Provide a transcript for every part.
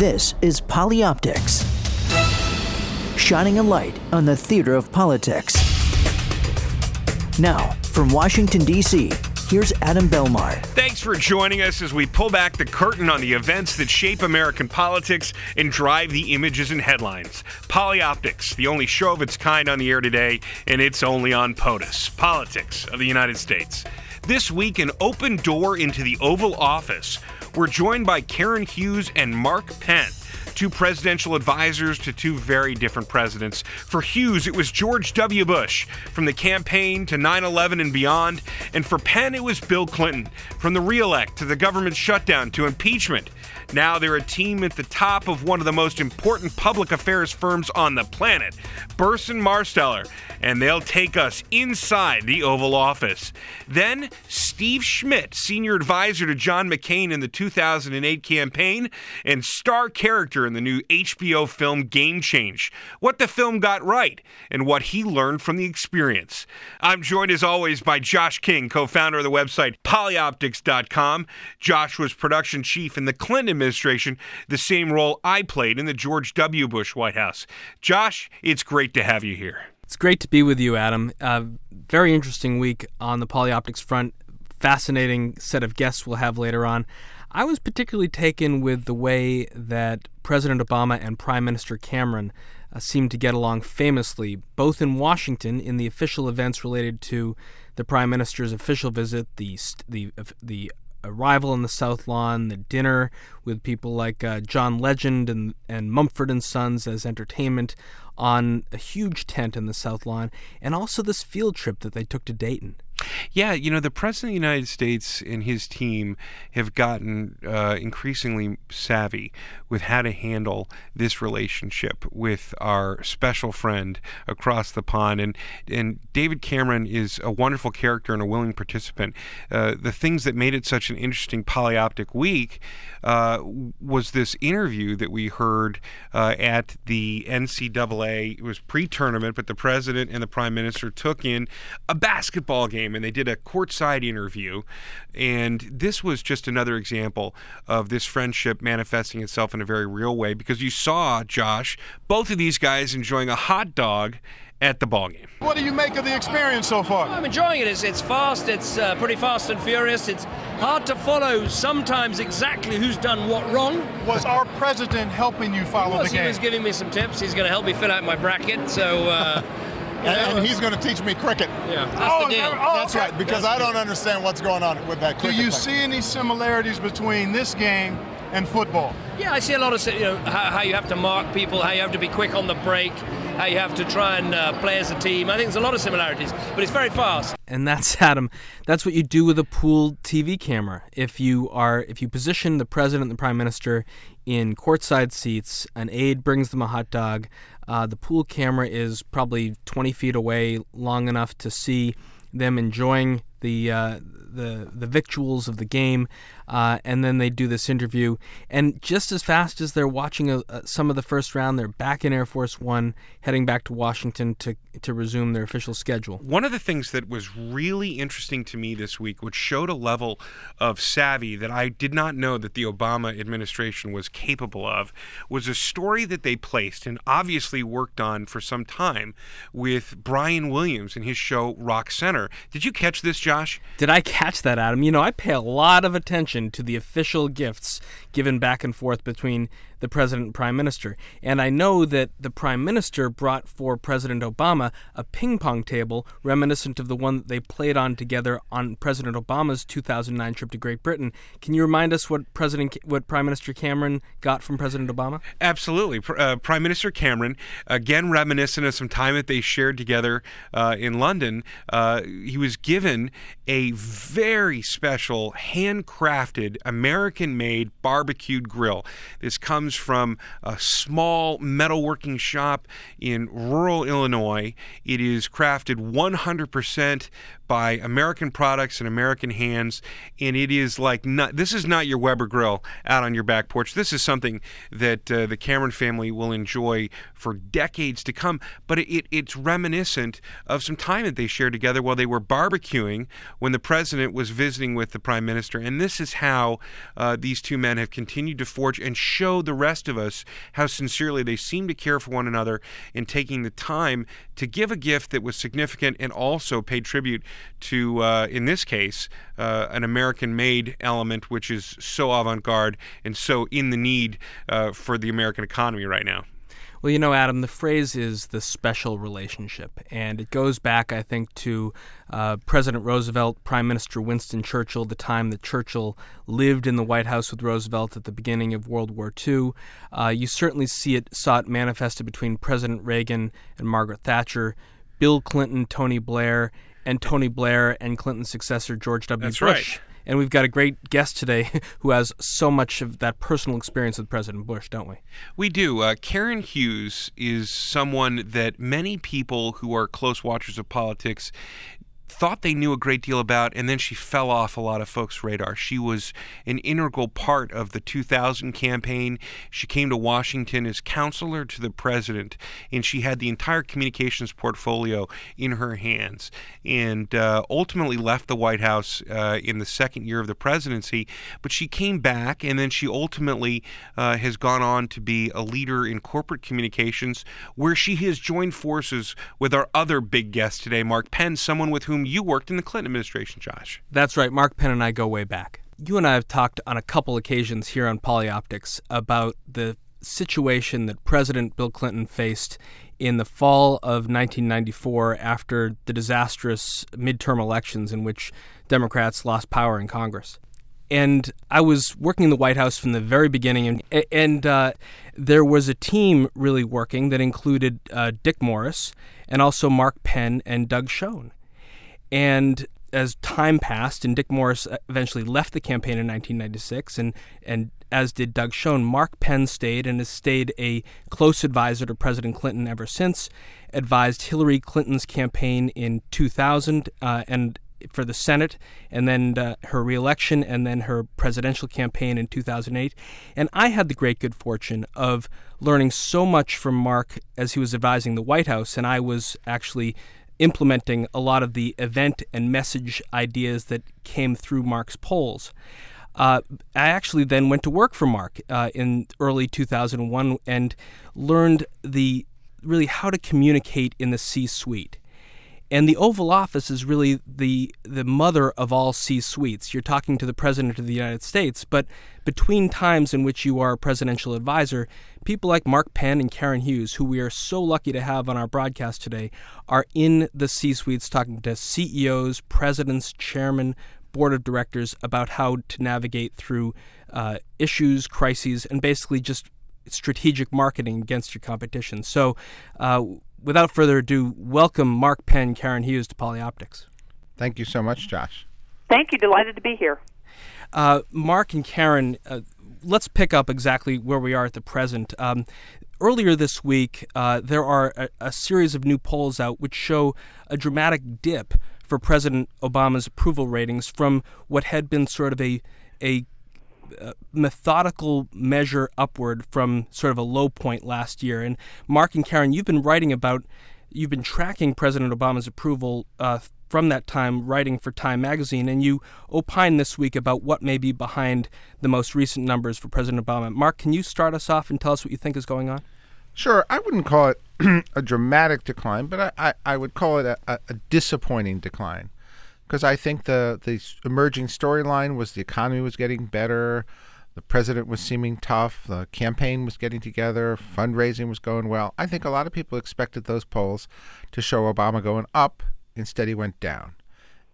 This is Polyoptics, shining a light on the theater of politics. Now, from Washington, D.C., here's Adam Belmar. Thanks for joining us as we pull back the curtain on the events that shape American politics and drive the images and headlines. Polyoptics, the only show of its kind on the air today, and it's only on POTUS, Politics of the United States. This week, an open door into the Oval Office we're joined by Karen Hughes and Mark Penn two presidential advisors to two very different presidents. For Hughes, it was George W. Bush, from the campaign to 9 11 and beyond. And for Penn, it was Bill Clinton, from the reelect to the government shutdown to impeachment. Now they're a team at the top of one of the most important public affairs firms on the planet, Burson Marsteller, and they'll take us inside the Oval Office. Then Steve Schmidt, senior advisor to John McCain in the 2008 campaign and star character in the new HBO film Game Change. What the film got right and what he learned from the experience. I'm joined as always by Josh King, co-founder of the website polyoptics.com. Josh was production chief in the Clinton administration, the same role I played in the George W. Bush White House. Josh, it's great to have you here. It's great to be with you, Adam. Uh, very interesting week on the polyoptics front. Fascinating set of guests we'll have later on. I was particularly taken with the way that President Obama and Prime Minister Cameron uh, seemed to get along famously, both in Washington in the official events related to the Prime Minister's official visit, the the the arrival in the South Lawn, the dinner with people like uh, John Legend and, and Mumford and Sons as entertainment on a huge tent in the South Lawn, and also this field trip that they took to Dayton. Yeah, you know, the President of the United States and his team have gotten uh, increasingly savvy with how to handle this relationship with our special friend across the pond. And, and David Cameron is a wonderful character and a willing participant. Uh, the things that made it such an interesting polyoptic week uh, was this interview that we heard uh, at the NCAA. It was pre tournament, but the President and the Prime Minister took in a basketball game and they did a courtside interview. And this was just another example of this friendship manifesting itself in a very real way because you saw, Josh, both of these guys enjoying a hot dog at the ball game. What do you make of the experience so far? I'm enjoying it. It's, it's fast. It's uh, pretty fast and furious. It's hard to follow sometimes exactly who's done what wrong. Was our president helping you follow the game? He was giving me some tips. He's going to help me fill out my bracket. So. Uh, and, and, he's going to teach me cricket. Yeah, that's oh, the deal. Oh, that's okay. right, because I don't understand what's going on with that. Cricket. Do you thing. see any similarities between this game and football? Yeah, I see a lot of you know how, how, you have to mark people, how you have to be quick on the break, how you have to try and uh, play as a team. I think there's a lot of similarities, but it's very fast. And that's Adam. That's what you do with a pool TV camera. If you are, if you position the president and the prime minister in courtside seats, an aide brings them a hot dog. Uh, the pool camera is probably 20 feet away, long enough to see them enjoying the uh, the the victuals of the game, uh, and then they do this interview. And just as fast as they're watching a, a, some of the first round, they're back in Air Force One, heading back to Washington to to resume their official schedule. One of the things that was really interesting to me this week, which showed a level of savvy that I did not know that the Obama administration was capable of, was a story that they placed and obviously worked on for some time with Brian Williams and his show Rock Center. Did you catch this, Josh? Did I catch that, Adam? You know, I pay a lot of attention to the official gifts given back and forth between the president and prime minister. And I know that the prime minister brought for President Obama a ping pong table reminiscent of the one that they played on together on President Obama's 2009 trip to Great Britain. Can you remind us what President, what Prime Minister Cameron got from President Obama? Absolutely, uh, Prime Minister Cameron, again reminiscent of some time that they shared together uh, in London. Uh, he was given a very special, handcrafted, American-made barbecued grill. This comes comes from a small metalworking shop in rural Illinois. It is crafted 100% by American products and American hands, and it is like not. This is not your Weber grill out on your back porch. This is something that uh, the Cameron family will enjoy for decades to come. But it, it, it's reminiscent of some time that they shared together while they were barbecuing when the president was visiting with the prime minister. And this is how uh, these two men have continued to forge and show the rest of us how sincerely they seem to care for one another in taking the time to give a gift that was significant and also paid tribute to, uh, in this case, uh, an American made element which is so avant garde and so in the need uh, for the American economy right now. Well, you know, Adam, the phrase is the special relationship, and it goes back, I think, to uh, President Roosevelt, Prime Minister Winston Churchill, the time that Churchill lived in the White House with Roosevelt at the beginning of World War II. Uh, you certainly see it saw it manifested between President Reagan and Margaret Thatcher, Bill Clinton, Tony Blair, and Tony Blair and Clinton's successor George W. That's Bush. right. And we've got a great guest today who has so much of that personal experience with President Bush, don't we? We do. Uh, Karen Hughes is someone that many people who are close watchers of politics thought they knew a great deal about, and then she fell off a lot of folks' radar. She was an integral part of the 2000 campaign. She came to Washington as counselor to the president, and she had the entire communications portfolio in her hands, and uh, ultimately left the White House uh, in the second year of the presidency. But she came back, and then she ultimately uh, has gone on to be a leader in corporate communications, where she has joined forces with our other big guest today, Mark Penn, someone with whom you worked in the Clinton administration, Josh. That's right. Mark Penn and I go way back. You and I have talked on a couple occasions here on Polyoptics about the situation that President Bill Clinton faced in the fall of 1994 after the disastrous midterm elections in which Democrats lost power in Congress. And I was working in the White House from the very beginning, and, and uh, there was a team really working that included uh, Dick Morris and also Mark Penn and Doug Schoen. And as time passed, and Dick Morris eventually left the campaign in 1996, and and as did Doug Schoen, Mark Penn stayed and has stayed a close advisor to President Clinton ever since. Advised Hillary Clinton's campaign in 2000 uh, and for the Senate, and then uh, her reelection, and then her presidential campaign in 2008. And I had the great good fortune of learning so much from Mark as he was advising the White House, and I was actually implementing a lot of the event and message ideas that came through Mark's polls. Uh, I actually then went to work for Mark uh, in early 2001 and learned the really how to communicate in the C-suite. And the Oval Office is really the the mother of all C-suites. You're talking to the President of the United States, but between times in which you are a presidential advisor, people like Mark Penn and Karen Hughes, who we are so lucky to have on our broadcast today, are in the C-suites talking to CEOs, presidents, chairmen, board of directors about how to navigate through uh, issues, crises, and basically just strategic marketing against your competition. So, uh, without further ado, welcome Mark Penn, Karen Hughes to Polyoptics. Thank you so much, Josh. Thank you. Delighted to be here. Uh, Mark and Karen, uh, let's pick up exactly where we are at the present. Um, earlier this week, uh, there are a, a, series of new polls out which show a dramatic dip for President Obama's approval ratings from what had been sort of a a methodical measure upward from sort of a low point last year. And Mark and Karen, you've been writing about, you've been tracking President Obama's approval uh, from that time, writing for Time magazine, and you opine this week about what may be behind the most recent numbers for President Obama. Mark, can you start us off and tell us what you think is going on? Sure. I wouldn't call it a dramatic decline, but I, I, I would call it a, a disappointing decline because I think the the emerging storyline was the economy was getting better, the president was seeming tough, the campaign was getting together, fundraising was going well. I think a lot of people expected those polls to show Obama going up, instead he went down.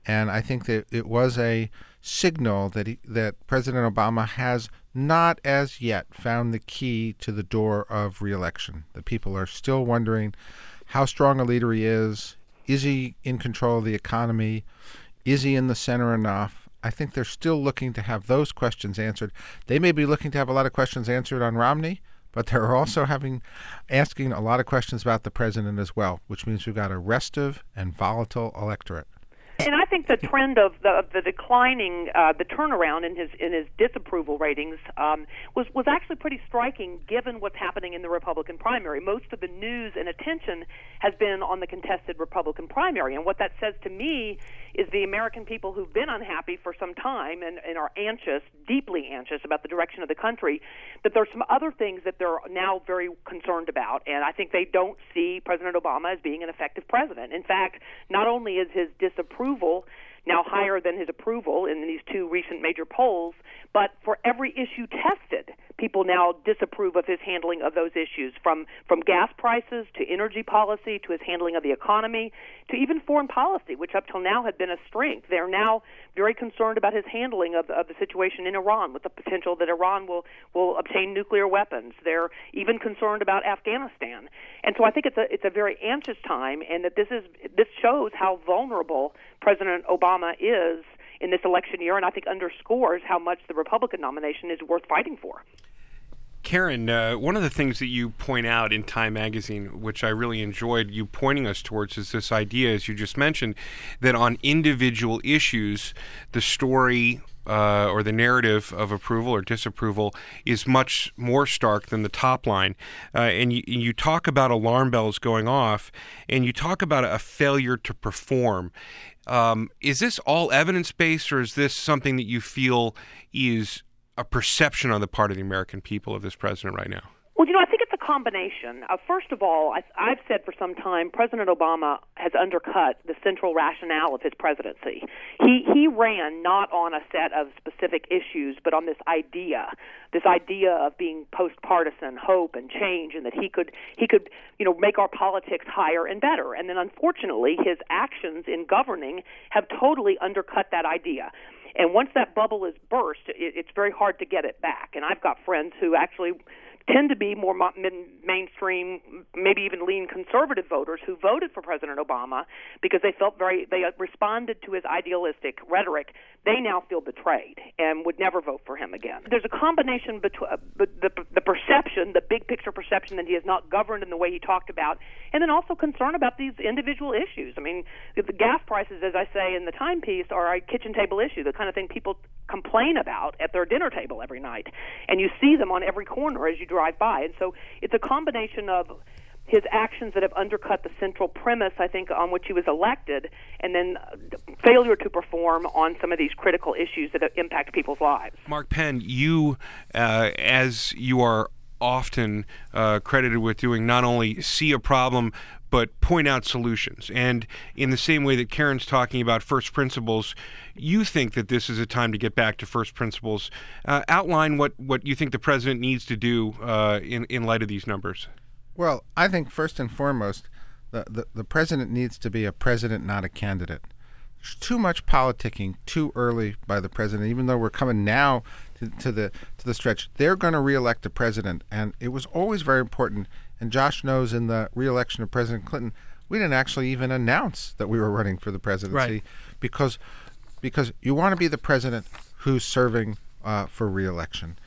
And I think that it was a signal that he, that President Obama has not as yet found the key to the door of reelection. The people are still wondering how strong a leader he is. Is he in control of the economy? Is he in the center enough? I think they're still looking to have those questions answered. They may be looking to have a lot of questions answered on Romney, but they're also having asking a lot of questions about the president as well, which means we've got a restive and volatile electorate. And I think the trend of the, of the declining, uh, the turnaround in his in his disapproval ratings um, was was actually pretty striking, given what's happening in the Republican primary. Most of the news and attention has been on the contested Republican primary, and what that says to me is the American people who've been unhappy for some time and, and are anxious, deeply anxious about the direction of the country, that there's some other things that they're now very concerned about, and I think they don't see President Obama as being an effective president. In fact, not only is his disapproval now higher than his approval in these two recent major polls. But for every issue tested, people now disapprove of his handling of those issues, from from gas prices to energy policy to his handling of the economy to even foreign policy, which up till now had been a strength. They're now very concerned about his handling of, of the situation in Iran, with the potential that Iran will will obtain nuclear weapons. They're even concerned about Afghanistan, and so I think it's a it's a very anxious time, and that this is this shows how vulnerable President Obama is in this election year, and I think underscores how much the Republican nomination is worth fighting for. Karen, uh, one of the things that you point out in Time magazine, which I really enjoyed you pointing us towards, is this idea, as you just mentioned, that on individual issues, the story uh, or the narrative of approval or disapproval is much more stark than the top line. Uh, and you, you, talk about alarm bells going off, and you talk about a failure to perform. Um, is this all evidence based, or is this something that you feel is a perception on the part of the American people of this president right now? Well, you know, I think it's a combination. Uh, first of all, I, I've said for some time President Obama has undercut the central rationale of his presidency. He he ran not on a set of specific issues, but on this idea, this idea of being post-partisan, hope and change, and that he could he could you know make our politics higher and better. And then, unfortunately, his actions in governing have totally undercut that idea. And once that bubble is burst, it, it's very hard to get it back. And I've got friends who actually tend to be more mainstream, maybe even lean conservative voters who voted for President Obama because they felt very they responded to his idealistic rhetoric. They now feel betrayed and would never vote for him again. There's a combination between uh, the, the perception, the big picture perception that he has not governed in the way he talked about, and then also concern about these individual issues. I mean, the gas prices, as I say in the timepiece, are a kitchen table issue, the kind of thing people complain about at their dinner table every night, and you see them on every corner as you drive by. And so it's a combination of his actions that have undercut the central premise, I think, on which he was elected, and then failure to perform on some of these critical issues that impact people's lives. Mark Penn, you, uh, as you are often uh, credited with doing, not only see a problem, but point out solutions. And in the same way that Karen's talking about first principles, you think that this is a time to get back to first principles. Uh, outline what, what you think the president needs to do uh, in, in light of these numbers. Well, I think first and foremost, the, the, the president needs to be a president, not a candidate. There's too much politicking too early by the president, even though we're coming now to, to the to the stretch. They're going to reelect the president, and it was always very important and Josh knows in the reelection of President Clinton, we didn't actually even announce that we were running for the presidency right. because because you want to be the president who's serving uh, for reelection.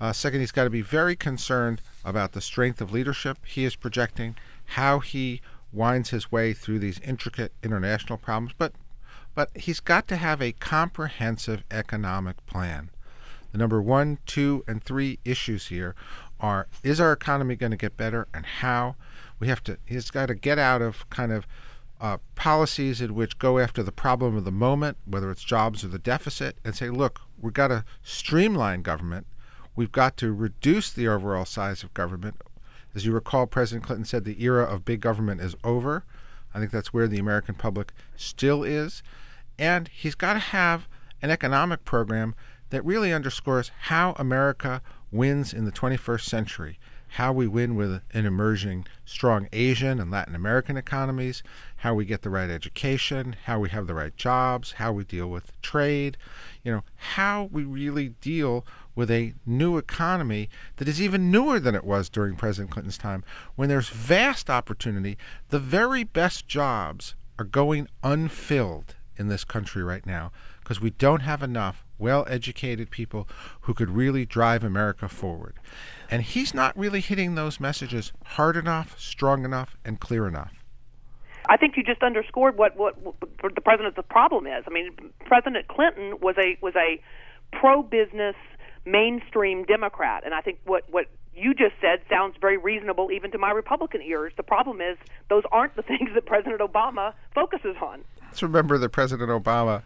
Uh, second, he's got to be very concerned about the strength of leadership he is projecting, how he winds his way through these intricate international problems, but but he's got to have a comprehensive economic plan. The number one, two, and three issues here are is our economy going to get better and how? We have to, he's got to get out of kind of uh, policies in which go after the problem of the moment, whether it's jobs or the deficit, and say, look, we've got to streamline government. We've got to reduce the overall size of government. As you recall, President Clinton said the era of big government is over. I think that's where the American public still is. And he's got to have an economic program that really underscores how America wins in the 21st century, how we win with an emerging strong Asian and Latin American economies, how we get the right education, how we have the right jobs, how we deal with trade, you know, how we really deal with a new economy that is even newer than it was during President Clinton's time, when there's vast opportunity. The very best jobs are going unfilled in this country right now because we don't have enough well educated people who could really drive America forward. And he's not really hitting those messages hard enough, strong enough, and clear enough. I think you just underscored what, what what the president's problem is. I mean, President Clinton was a was a pro business mainstream Democrat, and I think what what you just said sounds very reasonable even to my Republican ears. The problem is those aren't the things that President Obama focuses on. Let's remember that President Obama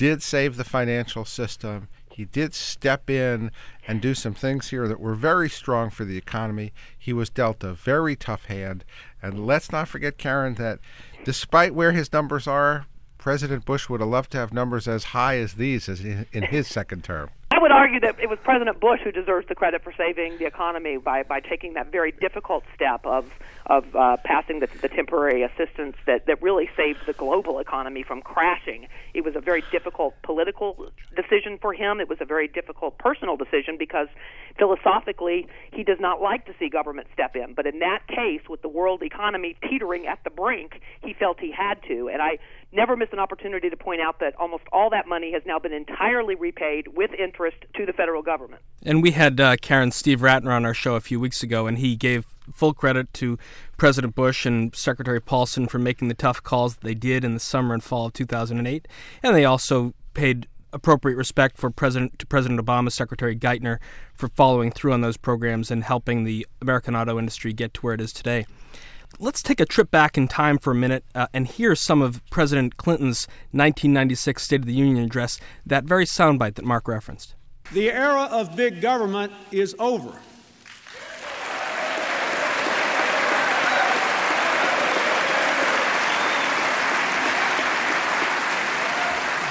did save the financial system. He did step in and do some things here that were very strong for the economy. He was dealt a very tough hand. And let's not forget, Karen, that despite where his numbers are, President Bush would have loved to have numbers as high as these as in his second term. I would argue that it was President Bush who deserves the credit for saving the economy by, by taking that very difficult step of of uh, passing the, the temporary assistance that, that really saved the global economy from crashing. It was a very difficult political decision for him. It was a very difficult personal decision because philosophically he does not like to see government step in. But in that case, with the world economy teetering at the brink, he felt he had to. And I never miss an opportunity to point out that almost all that money has now been entirely repaid with interest to the federal government. And we had uh, Karen Steve Rattner on our show a few weeks ago, and he gave full credit to President Bush and Secretary Paulson for making the tough calls that they did in the summer and fall of 2008. And they also paid appropriate respect for President to President Obama, Secretary Geithner, for following through on those programs and helping the American auto industry get to where it is today. Let's take a trip back in time for a minute uh, and hear some of President Clinton's 1996 State of the Union address, that very soundbite that Mark referenced. The era of big government is over.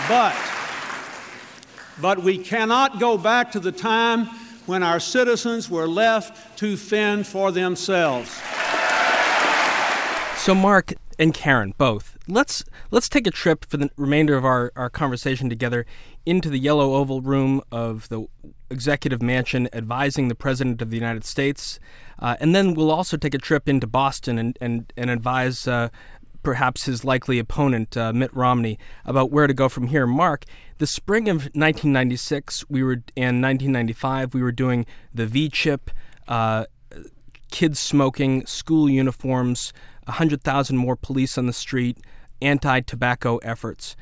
But, but we cannot go back to the time when our citizens were left to fend for themselves. So, Mark and Karen, both, let's let's take a trip for the remainder of our, our conversation together into the yellow oval room of the executive mansion advising the president of the United States. Uh, and then we'll also take a trip into Boston and, and, and advise uh, perhaps his likely opponent, uh, Mitt Romney, about where to go from here. Mark, the spring of 1996, we were and 1995, we were doing the V chip, uh, kids smoking, school uniforms, 100,000 more police on the street, anti-tobacco efforts.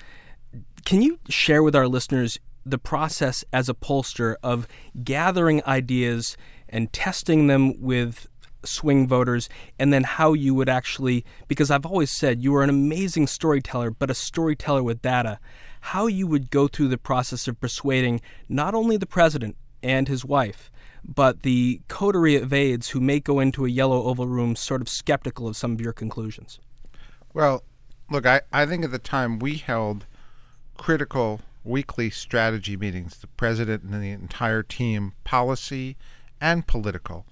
Can you share with our listeners the process as a pollster of gathering ideas and testing them with swing voters, and then how you would actually, because I've always said you are an amazing storyteller, but a storyteller with data, how you would go through the process of persuading not only the president and his wife, but the coterie of aides who may go into a yellow oval room sort of skeptical of some of your conclusions. Well, look, I, I think at the time we held critical weekly strategy meetings, the president and the entire team, policy and political.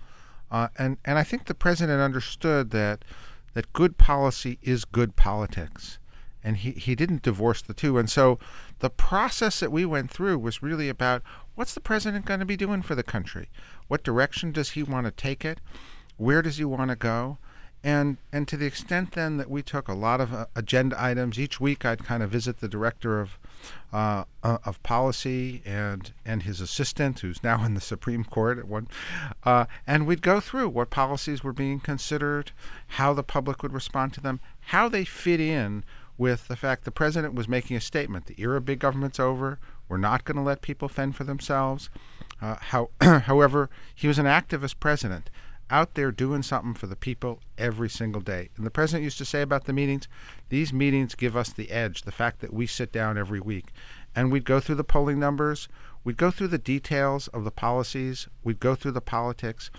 Uh, and and I think the president understood that that good policy is good politics, and he he didn't divorce the two. And so the process that we went through was really about what's the president going to be doing for the country, what direction does he want to take it, where does he want to go, and and to the extent then that we took a lot of uh, agenda items each week, I'd kind of visit the director of uh, uh, of policy and and his assistant, who's now in the Supreme Court at one, uh, and we'd go through what policies were being considered, how the public would respond to them, how they fit in with the fact the president was making a statement: the era of big government's over. We're not going to let people fend for themselves. Uh, how, however, he was an activist president out there doing something for the people every single day. And the president used to say about the meetings, these meetings give us the edge, the fact that we sit down every week. And we'd go through the polling numbers, we'd go through the details of the policies, we'd go through the politics,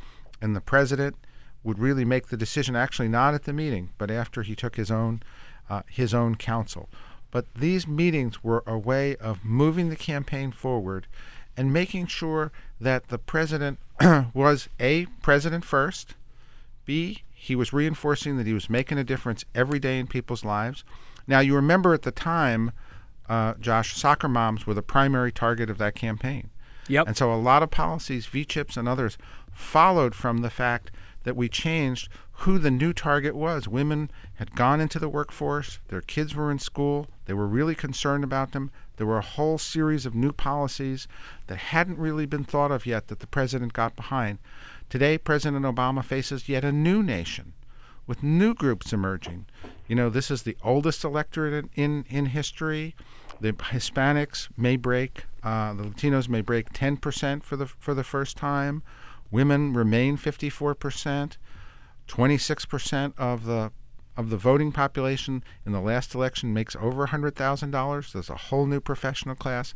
and the president would really make the decision actually not at the meeting, but after he took his own uh, his own counsel. But these meetings were a way of moving the campaign forward and making sure that the president was A, president first, B, he was reinforcing that he was making a difference every day in people's lives. Now, you remember at the time, uh, Josh, soccer moms were the primary target of that campaign. Yep. And so a lot of policies, V chips and others, followed from the fact that we changed who the new target was. Women had gone into the workforce, their kids were in school, they were really concerned about them. There were a whole series of new policies that hadn't really been thought of yet that the president got behind. Today, President Obama faces yet a new nation with new groups emerging. You know, this is the oldest electorate in, in history. The Hispanics may break, uh, the Latinos may break 10% for the, for the first time. Women remain 54%. 26% of the of the voting population in the last election makes over $100,000. There's a whole new professional class.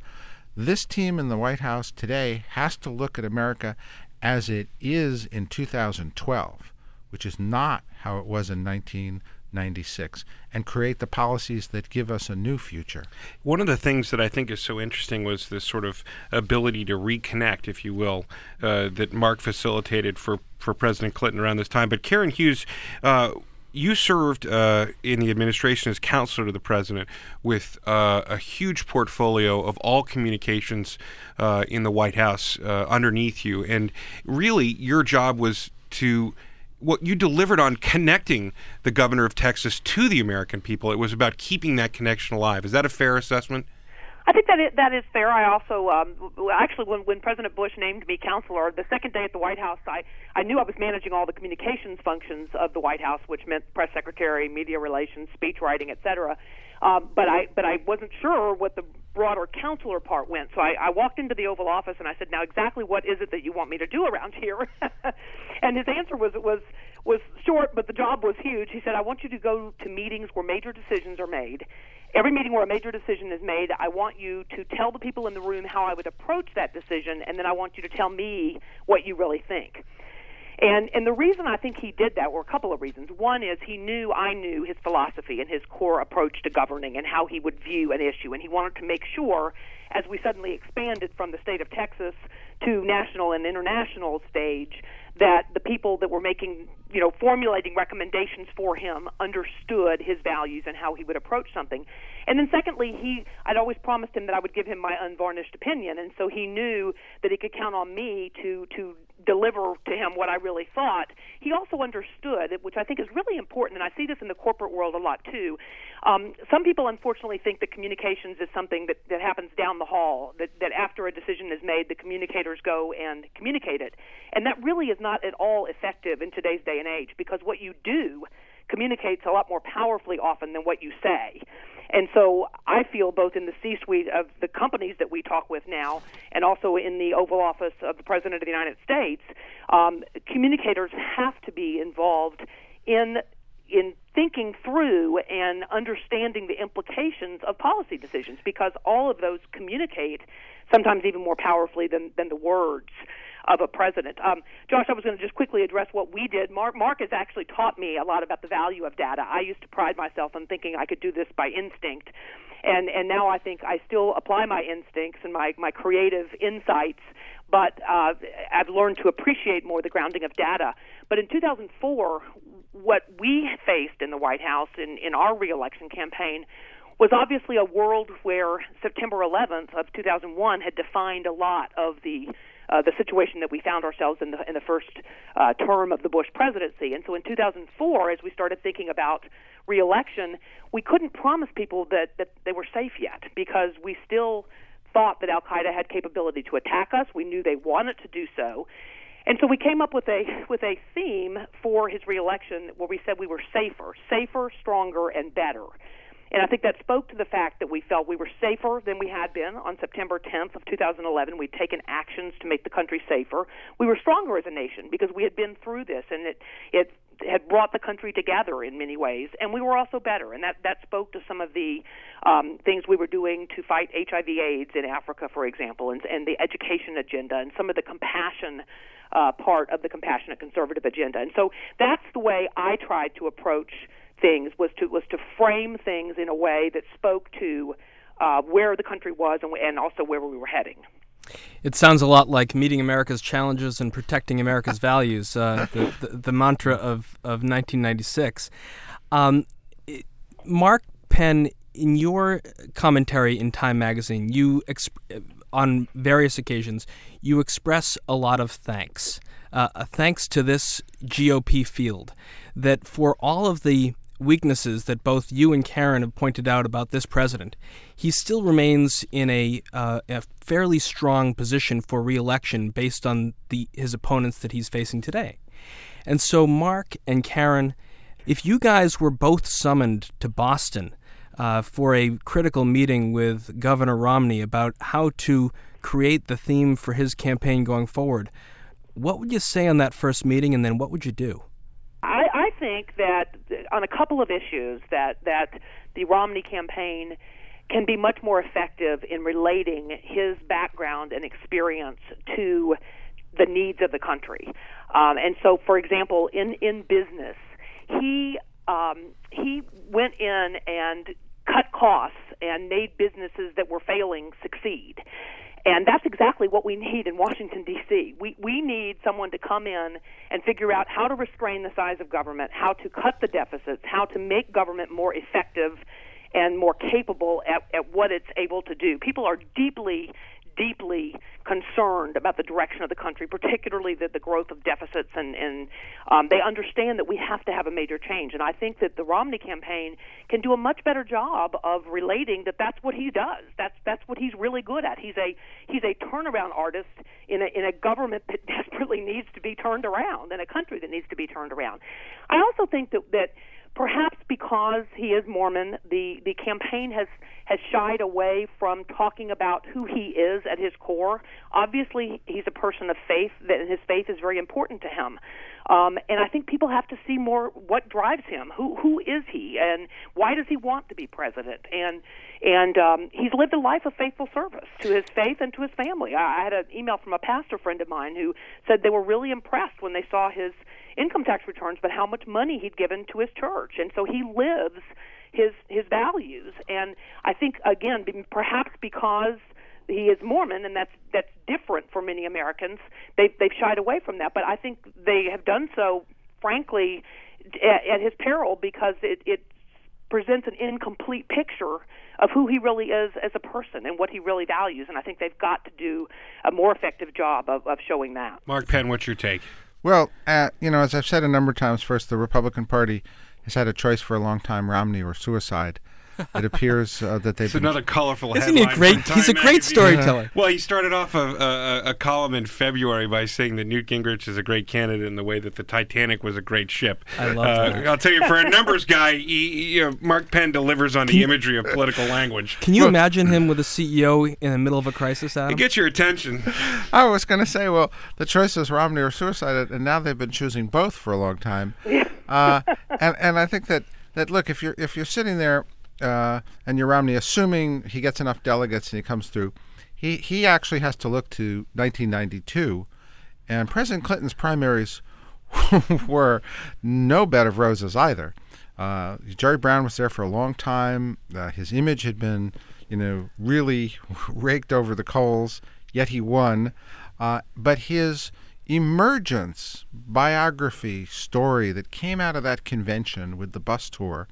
This team in the White House today has to look at America as it is in 2012, which is not how it was in 1996, and create the policies that give us a new future. One of the things that I think is so interesting was this sort of ability to reconnect, if you will, uh, that Mark facilitated for, for President Clinton around this time. But Karen Hughes, uh, you served uh, in the administration as counselor to the president with uh, a huge portfolio of all communications uh, in the White House uh, underneath you. And really, your job was to what you delivered on connecting the governor of Texas to the American people. It was about keeping that connection alive. Is that a fair assessment? I think that is, that is fair. I also um, actually, when when President Bush named me counselor, the second day at the White House, I I knew I was managing all the communications functions of the White House, which meant press secretary, media relations, speech writing, etc. Um, but I but I wasn't sure what the broader counselor part went. So I, I walked into the Oval Office and I said, "Now, exactly what is it that you want me to do around here?" and his answer was was was short, but the job was huge. He said, "I want you to go to meetings where major decisions are made." every meeting where a major decision is made, I want you to tell the people in the room how I would approach that decision, and then I want you to tell me what you really think. And and the reason I think he did that were a couple of reasons. One is he knew I knew his philosophy and his core approach to governing and how he would view an issue, and he wanted to make sure, as we suddenly expanded from the state of Texas to national and international stage, that the people that were making, you know, formulating recommendations for him understood his values and how he would approach something. And then secondly, he I'd always promised him that I would give him my unvarnished opinion, and so he knew that he could count on me to to deliver to him what I really thought. He also understood, which I think is really important, and I see this in the corporate world a lot too. Um, some people unfortunately think that communications is something that, that happens down the hall, that, that after a decision is made, the communicators go and communicate it. And that really is not at all effective in today's day and age because what you do communicates a lot more powerfully often than what you say. And so I feel both in the C suite of the companies that we talk with now and also in the Oval Office of the President of the United States, um, communicators have to be involved in in thinking through and understanding the implications of policy decisions because all of those communicate sometimes even more powerfully than, than the words of a president. Um, Josh, I was going to just quickly address what we did. Mark, Mark has actually taught me a lot about the value of data. I used to pride myself on thinking I could do this by instinct, and and now I think I still apply my instincts and my my creative insights. But uh, I've learned to appreciate more the grounding of data. But in 2004, what we faced in the White House in, in our reelection campaign was obviously a world where September 11th of 2001 had defined a lot of the uh, the situation that we found ourselves in the in the first uh, term of the Bush presidency. And so in 2004, as we started thinking about reelection, we couldn't promise people that that they were safe yet because we still thought that Al Qaeda had capability to attack us. We knew they wanted to do so. And so we came up with a with a theme for his reelection where we said we were safer, safer, stronger, and better. And I think that spoke to the fact that we felt we were safer than we had been on September 10th of 2011. We'd taken actions to make the country safer. We were stronger as a nation because we had been through this, and it it had brought the country together in many ways, and we were also better. And that that spoke to some of the um, things we were doing to fight HIV/AIDS in Africa, for example, and, and the education agenda, and some of the compassion. Uh, part of the compassionate conservative agenda. And so that's the way I tried to approach things was to was to frame things in a way that spoke to uh, where the country was and, and also where we were heading. It sounds a lot like meeting America's challenges and protecting America's values, uh, the, the, the, mantra of, of 1996. Um, Mark Penn, in your commentary in Time magazine, you exp- on various occasions you express a lot of thanks. Uh, thanks to this GOP field, that for all of the weaknesses that both you and Karen have pointed out about this president, he still remains in a, uh, a fairly strong position for reelection based on the his opponents that he's facing today. And so, Mark and Karen, If you guys were both summoned to Boston uh, for a critical meeting with Governor Romney about how to create the theme for his campaign going forward, what would you say on that first meeting, and then what would you do? I, I think that on a couple of issues that that the Romney campaign can be much more effective in relating his background and experience to the needs of the country. Um, and so, for example, in in business, he um, he went in and cut costs and made businesses that were failing succeed. And that's exactly what we need in Washington D.C. We we need someone to come in and figure out how to restrain the size of government, how to cut the deficits, how to make government more effective and more capable at, at what it's able to do. People are deeply deeply concerned about the direction of the country, particularly the, the growth of deficits, and, and um, they understand that we have to have a major change. And I think that the Romney campaign can do a much better job of relating that that's what he does. That's that's what he's really good at. He's a he's a turnaround artist in a in a government that desperately needs to be turned around, in a country that needs to be turned around. I also think that that perhaps because he is Mormon, the the campaign has has shied away from talking about who he is at his core. Obviously, he's a person of faith, that his faith is very important to him. Um, and I think people have to see more what drives him. Who who is he, and why does he want to be president? And and um, he's lived a life of faithful service to his faith and to his family. I, I had an email from a pastor friend of mine who said they were really impressed when they saw his income tax returns, but how much money he'd given to his church, and so he lives his his values. And I think again, perhaps because he is Mormon, and that's that's different for many Americans. They they've shied away from that, but I think they have done so, frankly, at, at his peril because it it presents an incomplete picture of who he really is as a person and what he really values. And I think they've got to do a more effective job of, of showing that. Mark Penn, what's your take? Well, uh, you know, as I've said a number of times, first, the Republican Party has had a choice for a long time Romney or suicide. It appears uh, that they've. It's been another colorful Isn't he a great? He's a great magazine. storyteller. Well, he started off a, a, a column in February by saying that Newt Gingrich is a great candidate in the way that the Titanic was a great ship. I love uh, that. I'll tell you, for a numbers guy, he, he, you know, Mark Penn delivers on the imagery of political language. Can you imagine him with a CEO in the middle of a crisis, Adam? It gets your attention. I was going to say, well, the choice is Romney or suicide, and now they've been choosing both for a long time. Uh, and and I think that, that look, if you're if you're sitting there uh, and you're Romney, assuming he gets enough delegates and he comes through, he he actually has to look to 1992, and President Clinton's primaries were no bed of roses either. Uh, Jerry Brown was there for a long time. Uh, his image had been, you know, really raked over the coals. Yet he won. Uh, but his emergence biography story that came out of that convention with the bus tour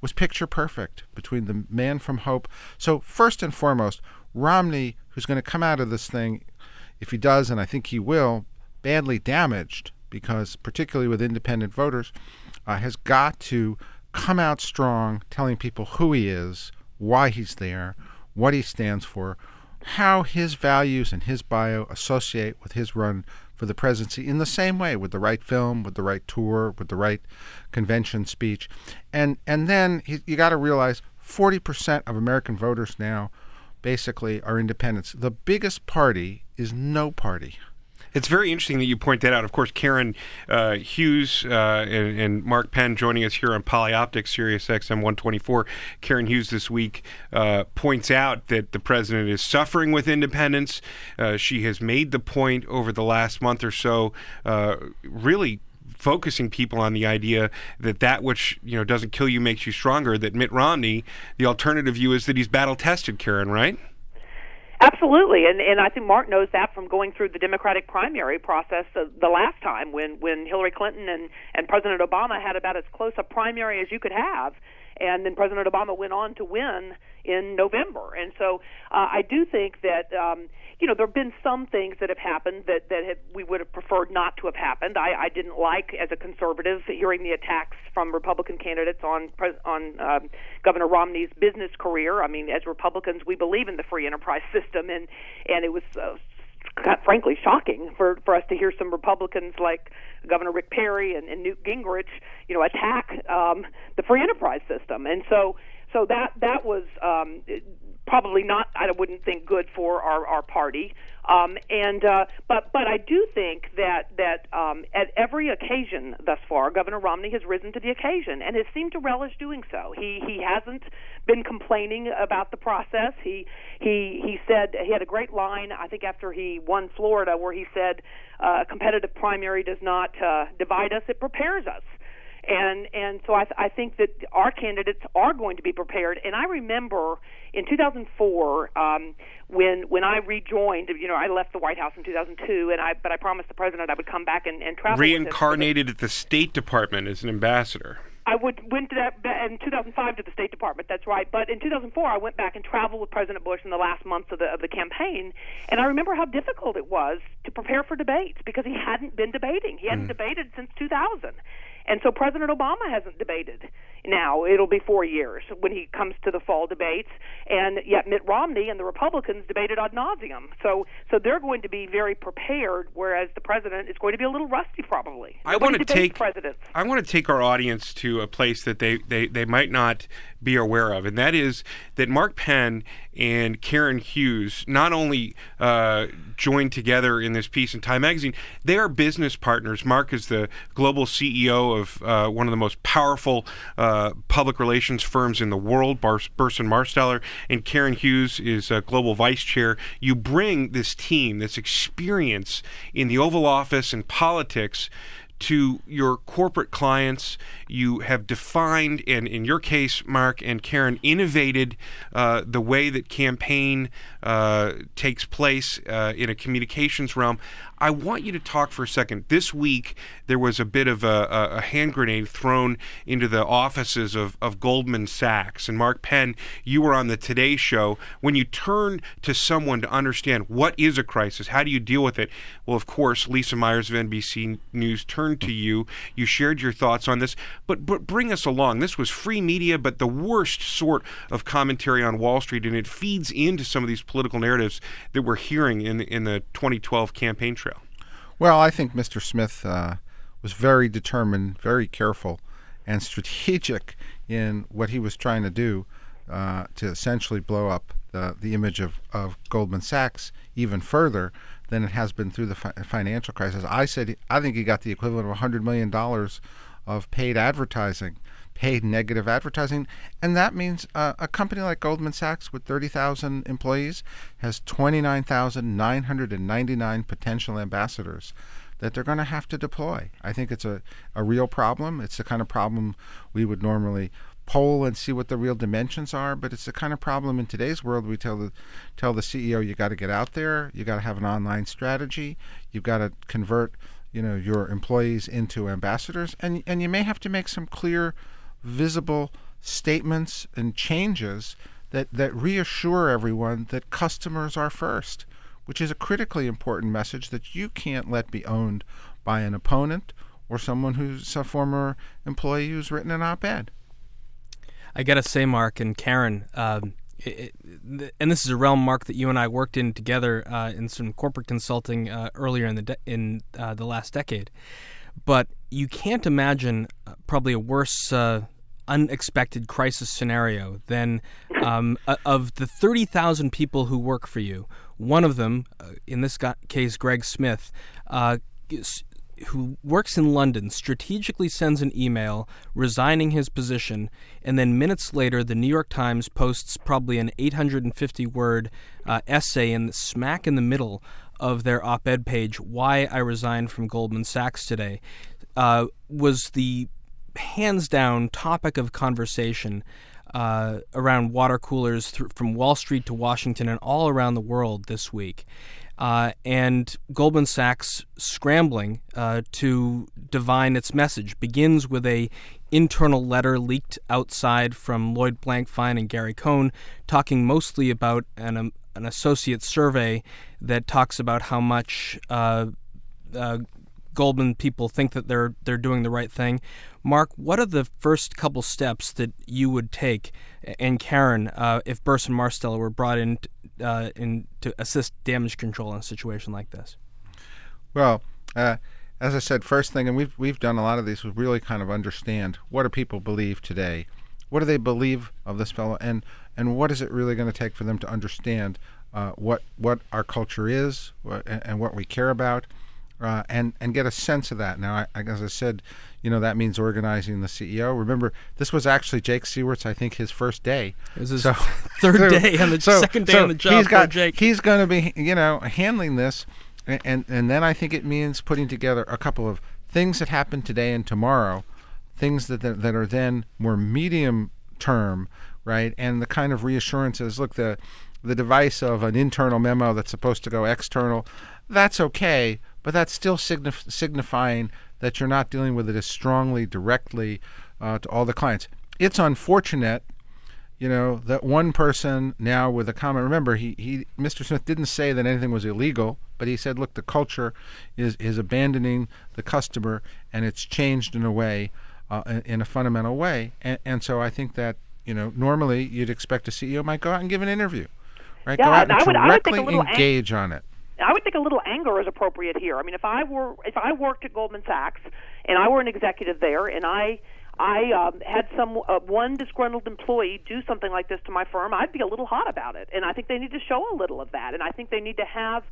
was picture perfect between the man from hope. So first and foremost, Romney, who's going to come out of this thing, if he does, and I think he will, badly damaged because particularly with independent voters, uh, has got to come out strong, telling people who he is, why he's there, what he stands for, how his values and his bio associate with his run for the presidency in the same way with the right film, with the right tour, with the right convention speech. And and then he, you got to realize 40% of American voters now basically are independents. The biggest party is no party. It's very interesting that you point that out. Of course, Karen uh, Hughes uh, and, and, Mark Penn joining us here on Polyoptics, Sirius XM 124. Karen Hughes this week uh, points out that the president is suffering with independents. Uh, she has made the point over the last month or so, uh, really focusing people on the idea that that which you know doesn't kill you makes you stronger. That Mitt Romney, the alternative view is that he's battle tested. Karen, right? Absolutely, and and I think Mark knows that from going through the Democratic primary process the last time when when Hillary Clinton and and President Obama had about as close a primary as you could have, and then President Obama went on to win in November. And so uh, I do think that um, you know there have been some things that have happened that that have, we would have preferred not to have happened. I, I didn't like as a conservative hearing the attacks from Republican candidates on on um, Governor Romney's business career. I mean, as Republicans, we believe in the free enterprise system, and and it was. Uh, frankly shocking for for us to hear some Republicans like Governor Rick Perry and, and Newt Gingrich, you know, attack um, the free enterprise system. And so so that that was um, probably not. I wouldn't think good for our our party. Um, and uh, but but I do think that that um, at every occasion thus far, Governor Romney has risen to the occasion and has seemed to relish doing so. He he hasn't been complaining about the process. He he he said he had a great line. I think after he won Florida, where he said, uh, competitive primary does not uh, divide us; it prepares us." And and so I, th- I think that our candidates are going to be prepared. And I remember in 2004 um, when when I rejoined. You know, I left the White House in 2002, and I but I promised the president I would come back and, and travel. Reincarnated at the State Department as an ambassador. I would went to that in 2005 to the State Department. That's right. But in 2004, I went back and traveled with President Bush in the last months of the of the campaign, and I remember how difficult it was to prepare for debates because he hadn't been debating. He hadn't mm. debated since 2000, and so President Obama hasn't debated. Now it'll be four years when he comes to the fall debates, and yet Mitt Romney and the Republicans debated ad nauseum. So so they're going to be very prepared, whereas the president is going to be a little rusty probably. I want to take presidents. I want to take our audience to a place that they, they, they might not be aware of, and that is that Mark Penn and Karen Hughes not only uh, joined together in this piece in Time Magazine, they are business partners. Mark is the global CEO of uh, one of the most powerful uh, public relations firms in the world, Bar- Burson Marsteller, and Karen Hughes is a global vice chair. You bring this team, this experience in the Oval Office and politics to your corporate clients. You have defined, and in your case, Mark and Karen, innovated uh, the way that campaign uh, takes place uh, in a communications realm. I want you to talk for a second. This week, there was a bit of a, a hand grenade thrown into the offices of, of Goldman Sachs. And Mark Penn, you were on the Today Show. When you turn to someone to understand what is a crisis, how do you deal with it? Well, of course, Lisa Myers of NBC News turned to you. You shared your thoughts on this, but, but bring us along. This was free media, but the worst sort of commentary on Wall Street, and it feeds into some of these political narratives that we're hearing in, in the 2012 campaign trail. Well, I think Mr. Smith uh, was very determined, very careful, and strategic in what he was trying to do uh, to essentially blow up the, the image of, of Goldman Sachs even further than it has been through the fi- financial crisis. I said I think he got the equivalent of $100 million of paid advertising paid negative advertising, and that means uh, a company like Goldman Sachs with 30,000 employees has 29,999 potential ambassadors that they're going to have to deploy. I think it's a, a real problem. It's the kind of problem we would normally poll and see what the real dimensions are, but it's the kind of problem in today's world we tell the tell the CEO you got to get out there, you got to have an online strategy, you've got to convert, you know, your employees into ambassadors and and you may have to make some clear visible statements and changes that, that reassure everyone that customers are first, which is a critically important message that you can't let be owned by an opponent or someone who's a former employee who's written an op ed. I got to say, Mark and Karen, um, it, it, and this is a realm, Mark, that you and I worked in together uh, in some corporate consulting uh, earlier in the de- in uh, the last decade. But you can't imagine uh, probably a worse uh, unexpected crisis scenario than um, of the 30,000 people who work for you. One of them, uh, in this case, Greg Smith, uh, who works in London, strategically sends an email resigning his position, and then minutes later, the New York Times posts probably an 850 word uh, essay in smack in the middle of their op ed page, Why I Resigned from Goldman Sachs Today uh, was the hands down topic of conversation uh, around water coolers th- from Wall Street to Washington and all around the world this week. Uh, and Goldman Sachs scrambling uh, to divine its message begins with a internal letter leaked outside from Lloyd Blankfein and Gary Cohn, talking mostly about an um, an associate survey that talks about how much uh, uh, Goldman people think that they're they're doing the right thing. Mark, what are the first couple steps that you would take, and Karen, uh, if Burson Marsteller were brought in uh, in to assist damage control in a situation like this? Well, uh, as I said, first thing, and we've we've done a lot of these, we really kind of understand what do people believe today, what do they believe of this fellow, and and what is it really going to take for them to understand uh, what what our culture is what, and what we care about, uh, and and get a sense of that. Now, I, as I said, you know that means organizing the CEO. Remember, this was actually Jake Siewert's, I think, his first day. It was his so, third day on the so, second day so on the job. He's got Jake. he's going to be you know handling this, and, and and then I think it means putting together a couple of things that happen today and tomorrow, things that that, that are then more medium term, right? And the kind of reassurances. Look, the the device of an internal memo that's supposed to go external, that's okay, but that's still signif- signifying that you're not dealing with it as strongly, directly uh, to all the clients. It's unfortunate, you know, that one person now with a comment. Remember, he, he Mr. Smith didn't say that anything was illegal, but he said, look, the culture is is abandoning the customer, and it's changed in a way, uh, in, a fundamental way. And, and so I think that you know, normally you'd expect a CEO might go out and give an interview right? Yeah, Go out and I would, directly I would think engage ang- on it. I would think a little anger is appropriate here. I mean, if I were if I worked at Goldman Sachs and I were an executive there and I I um, had some uh, one disgruntled employee do something like this to my firm, I'd be a little hot about it. And I think they need to show a little of that. And I think they need to have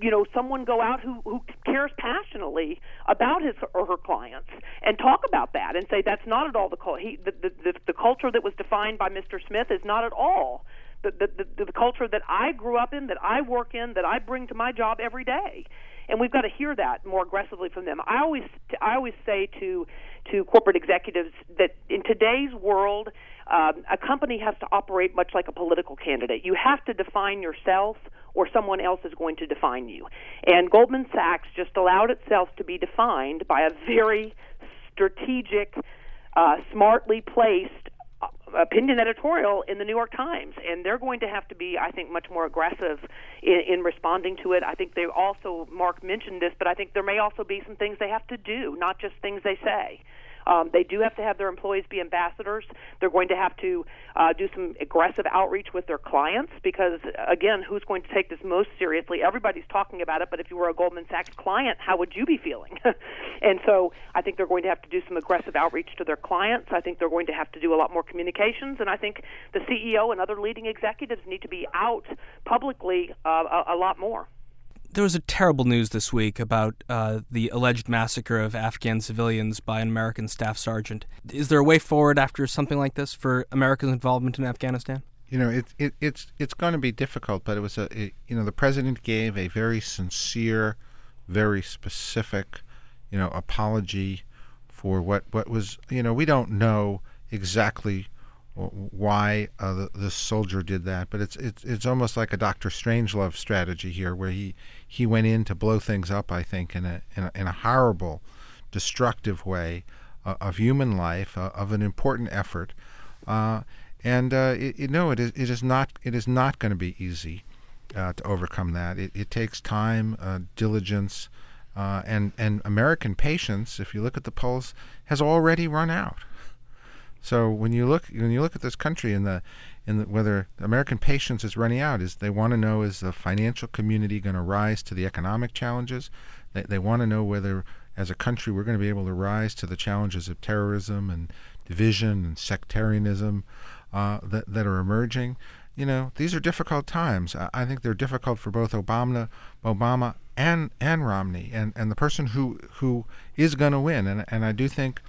you know someone go out who who cares passionately about his or her clients and talk about that and say that's not at all the he the the, the, the culture that was defined by Mr. Smith is not at all the, the, the, the culture that I grew up in, that I work in, that I bring to my job every day. And we've got to hear that more aggressively from them. I always, I always say to to corporate executives that in today's world, um, a company has to operate much like a political candidate. You have to define yourself, or someone else is going to define you. And Goldman Sachs just allowed itself to be defined by a very strategic, uh, smartly placed opinion editorial in the New York Times, and they're going to have to be, I think, much more aggressive in, in responding to it. I think they also, Mark mentioned this, but I think there may also be some things they have to do, not just things they say. Um, they do have to have their employees be ambassadors. They're going to have to uh, do some aggressive outreach with their clients because, again, who's going to take this most seriously? Everybody's talking about it, but if you were a Goldman Sachs client, how would you be feeling? and so I think they're going to have to do some aggressive outreach to their clients. I think they're going to have to do a lot more communications, and I think the CEO and other leading executives need to be out publicly uh, a, a lot more there was a terrible news this week about uh, the alleged massacre of Afghan civilians by an American staff sergeant. Is there a way forward after something like this for America's involvement in Afghanistan? You know, it, it, it's it's going to be difficult, but it was a it, you know the president gave a very sincere, very specific, you know, apology for what what was you know we don't know exactly why uh, the, the soldier did that, but it's it's it's almost like a Doctor Strangelove strategy here, where he he went in to blow things up. I think in a in a, in a horrible, destructive way uh, of human life, uh, of an important effort, uh, and uh, it, you know it is it is not it is not going to be easy uh, to overcome that. It, it takes time, diligence, and and American patience. If you look at the polls, has already run out. So when you look when you look at this country and the in the, whether American patience is running out, is they want to know is the financial community going to rise to the economic challenges? They they want to know whether as a country we're going to be able to rise to the challenges of terrorism and division and sectarianism uh, that that are emerging. You know, these are difficult times. I, I think they're difficult for both Obama, Obama and and Romney, and, and the person who who is going to win. And and I do think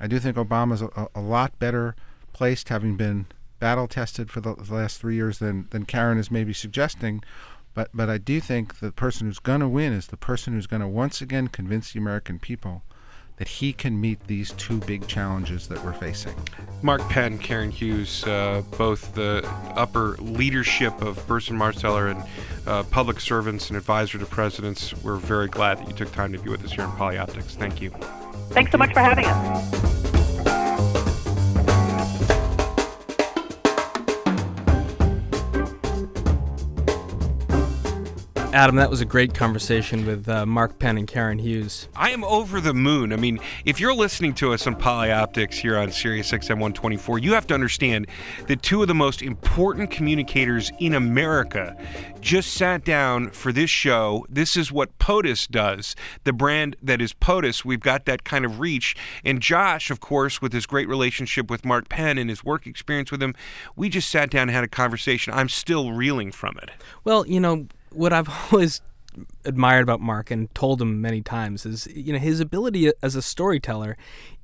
I do think Obama's a, a lot better placed, having been battle tested for the, the last three years, than than Karen is maybe suggesting. But but I do think the person who's going to win is the person who's going to once again convince the American people that he can meet these two big challenges that we're facing. Mark Penn, Karen Hughes, uh, both the upper leadership of Burson Marsteller and uh, public servants and advisor to presidents, we're very glad that you took time to be with us here in Polyoptics. Thank you. Thanks so much for having us. Adam, that was a great conversation with uh, Mark Penn and Karen Hughes. I am over the moon. I mean, if you're listening to us on Polyoptics here on Sirius XM 124, you have to understand that two of the most important communicators in America just sat down for this show. This is what POTUS does, the brand that is POTUS. We've got that kind of reach. And Josh, of course, with his great relationship with Mark Penn and his work experience with him, we just sat down and had a conversation. I'm still reeling from it. Well, you know, what I've always admired about Mark and told him many times is you know his ability as a storyteller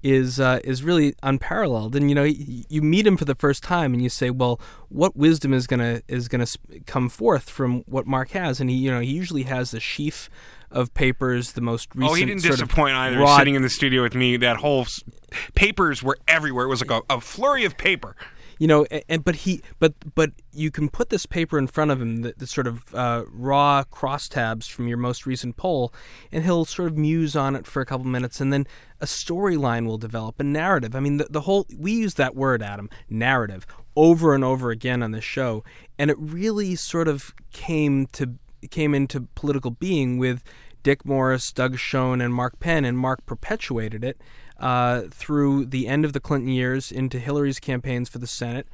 is uh, is really unparalleled. And you know you meet him for the first time and you say well what wisdom is gonna is gonna come forth from what Mark has? And he you know he usually has the sheaf of papers the most recent oh he didn't disappoint either. raw... sitting in the studio with me that whole papers were everywhere. It was like a, a flurry of paper you know, and, but he, but but you can put this paper in front of him, the, the sort of uh, raw crosstabs from your most recent poll, and he'll sort of muse on it for a couple minutes, and then a storyline will develop, a narrative. I mean, the, the whole we use that word, Adam, narrative, over and over again on the show, and it really sort of came to came into political being with Dick Morris, Doug Schoen, and Mark Penn, and Mark perpetuated it uh, through the end of the Clinton years into Hillary's campaigns for the Senate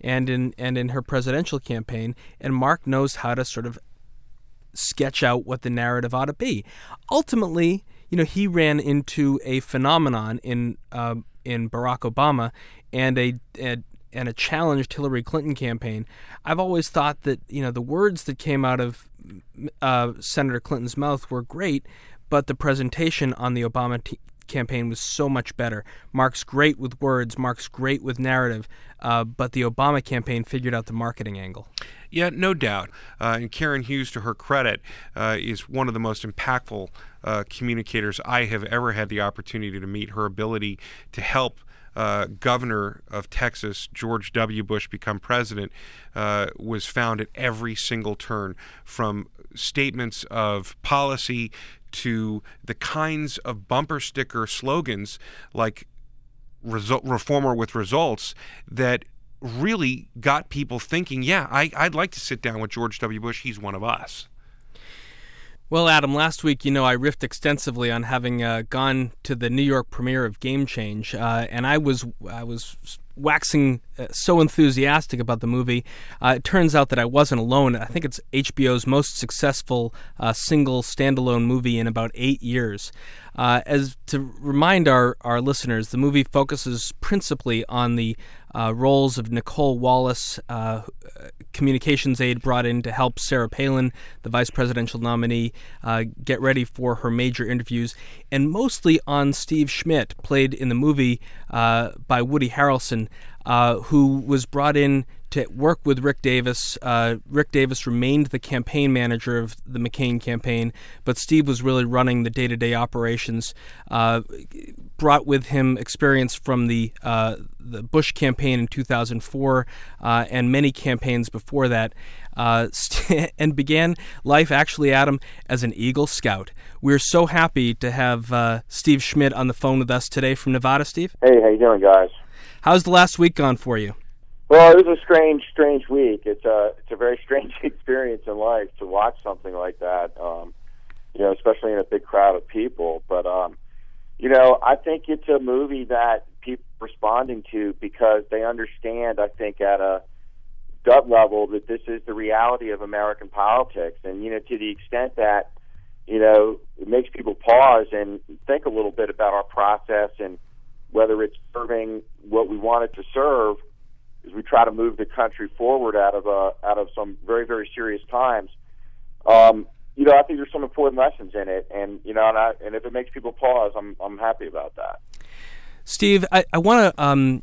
and in and in her presidential campaign. And Mark knows how to sort of sketch out what the narrative ought to be. Ultimately, you know, he ran into a phenomenon in uh, in Barack Obama and a, a and a challenged Hillary Clinton campaign. I've always thought that you know the words that came out of uh, Senator Clinton's mouth were great, but the presentation on the Obama t- campaign was so much better. Mark's great with words, Mark's great with narrative, uh, but the Obama campaign figured out the marketing angle. Yeah, no doubt. Uh, and Karen Hughes, to her credit, uh, is one of the most impactful uh, communicators I have ever had the opportunity to meet. Her ability to help. Uh, governor of Texas, George W. Bush, become president uh, was found at every single turn from statements of policy to the kinds of bumper sticker slogans like reformer with results that really got people thinking, yeah, I, would like to sit down with George W. Bush. He's one of us. Well, Adam, last week, you know, I riffed extensively on having uh, gone to the New York premiere of Game Change, uh, and I was I was waxing uh, so enthusiastic about the movie. Uh, it turns out that I wasn't alone. I think it's HBO's most successful uh, single standalone movie in about eight years. Uh, as to remind our, our listeners, the movie focuses principally on the uh, roles of Nicolle Wallace, uh, communications aide brought in to help Sarah Palin, the vice presidential nominee, uh, get ready for her major interviews, and mostly on Steve Schmidt, played in the movie uh, by Woody Harrelson, uh, who was brought in to work with Rick Davis. Uh, Rick Davis remained the campaign manager of the McCain campaign, but Steve was really running the day to day operations. Uh, brought with him experience from the uh, the Bush campaign in 2004 uh, and many campaigns before that. Uh, and began life actually, Adam, as an Eagle Scout. We're so happy to have Steve Schmidt on the phone with us today from Nevada. Steve, hey, how you doing, guys? How's the last week gone for you? Well, it was a strange, strange week. It's a it's a very strange experience in life to watch something like that. Um, you know, especially in a big crowd of people. But um, you know, I think it's a movie that people are responding to because they understand. I think at a gut level that this is the reality of American politics, and you know, to the extent that you know it makes people pause and think a little bit about our process and whether it's serving what we want it to serve as we try to move the country forward out of uh, out of some very very serious times. Um, you know, I think there's some important lessons in it, and you know, and, I, and if it makes people pause, I'm I'm happy about that. Steve, I, I want to um,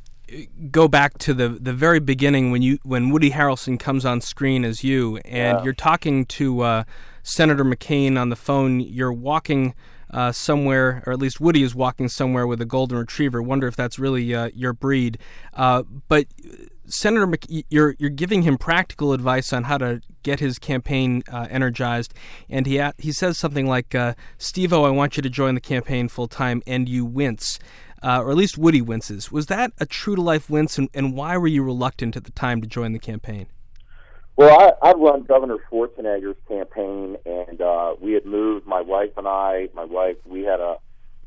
go back to the the very beginning when you when Woody Harrelson comes on screen as you, and yeah. you're talking to uh, Senator McCain on the phone. You're walking. Uh, somewhere, or at least Woody is walking somewhere with a golden retriever. Wonder if that's really uh, your breed. Uh, but Senator, Mc, you're you're giving him practical advice on how to get his campaign uh, energized, and he he says something like, uh, "Steve-O, I want you to join the campaign full time," and you wince, uh, or at least Woody winces. Was that a true to life wince, and, and why were you reluctant at the time to join the campaign? Well, I, I run Governor Schwarzenegger's campaign, and uh, we had moved. My wife and I, my wife, we had a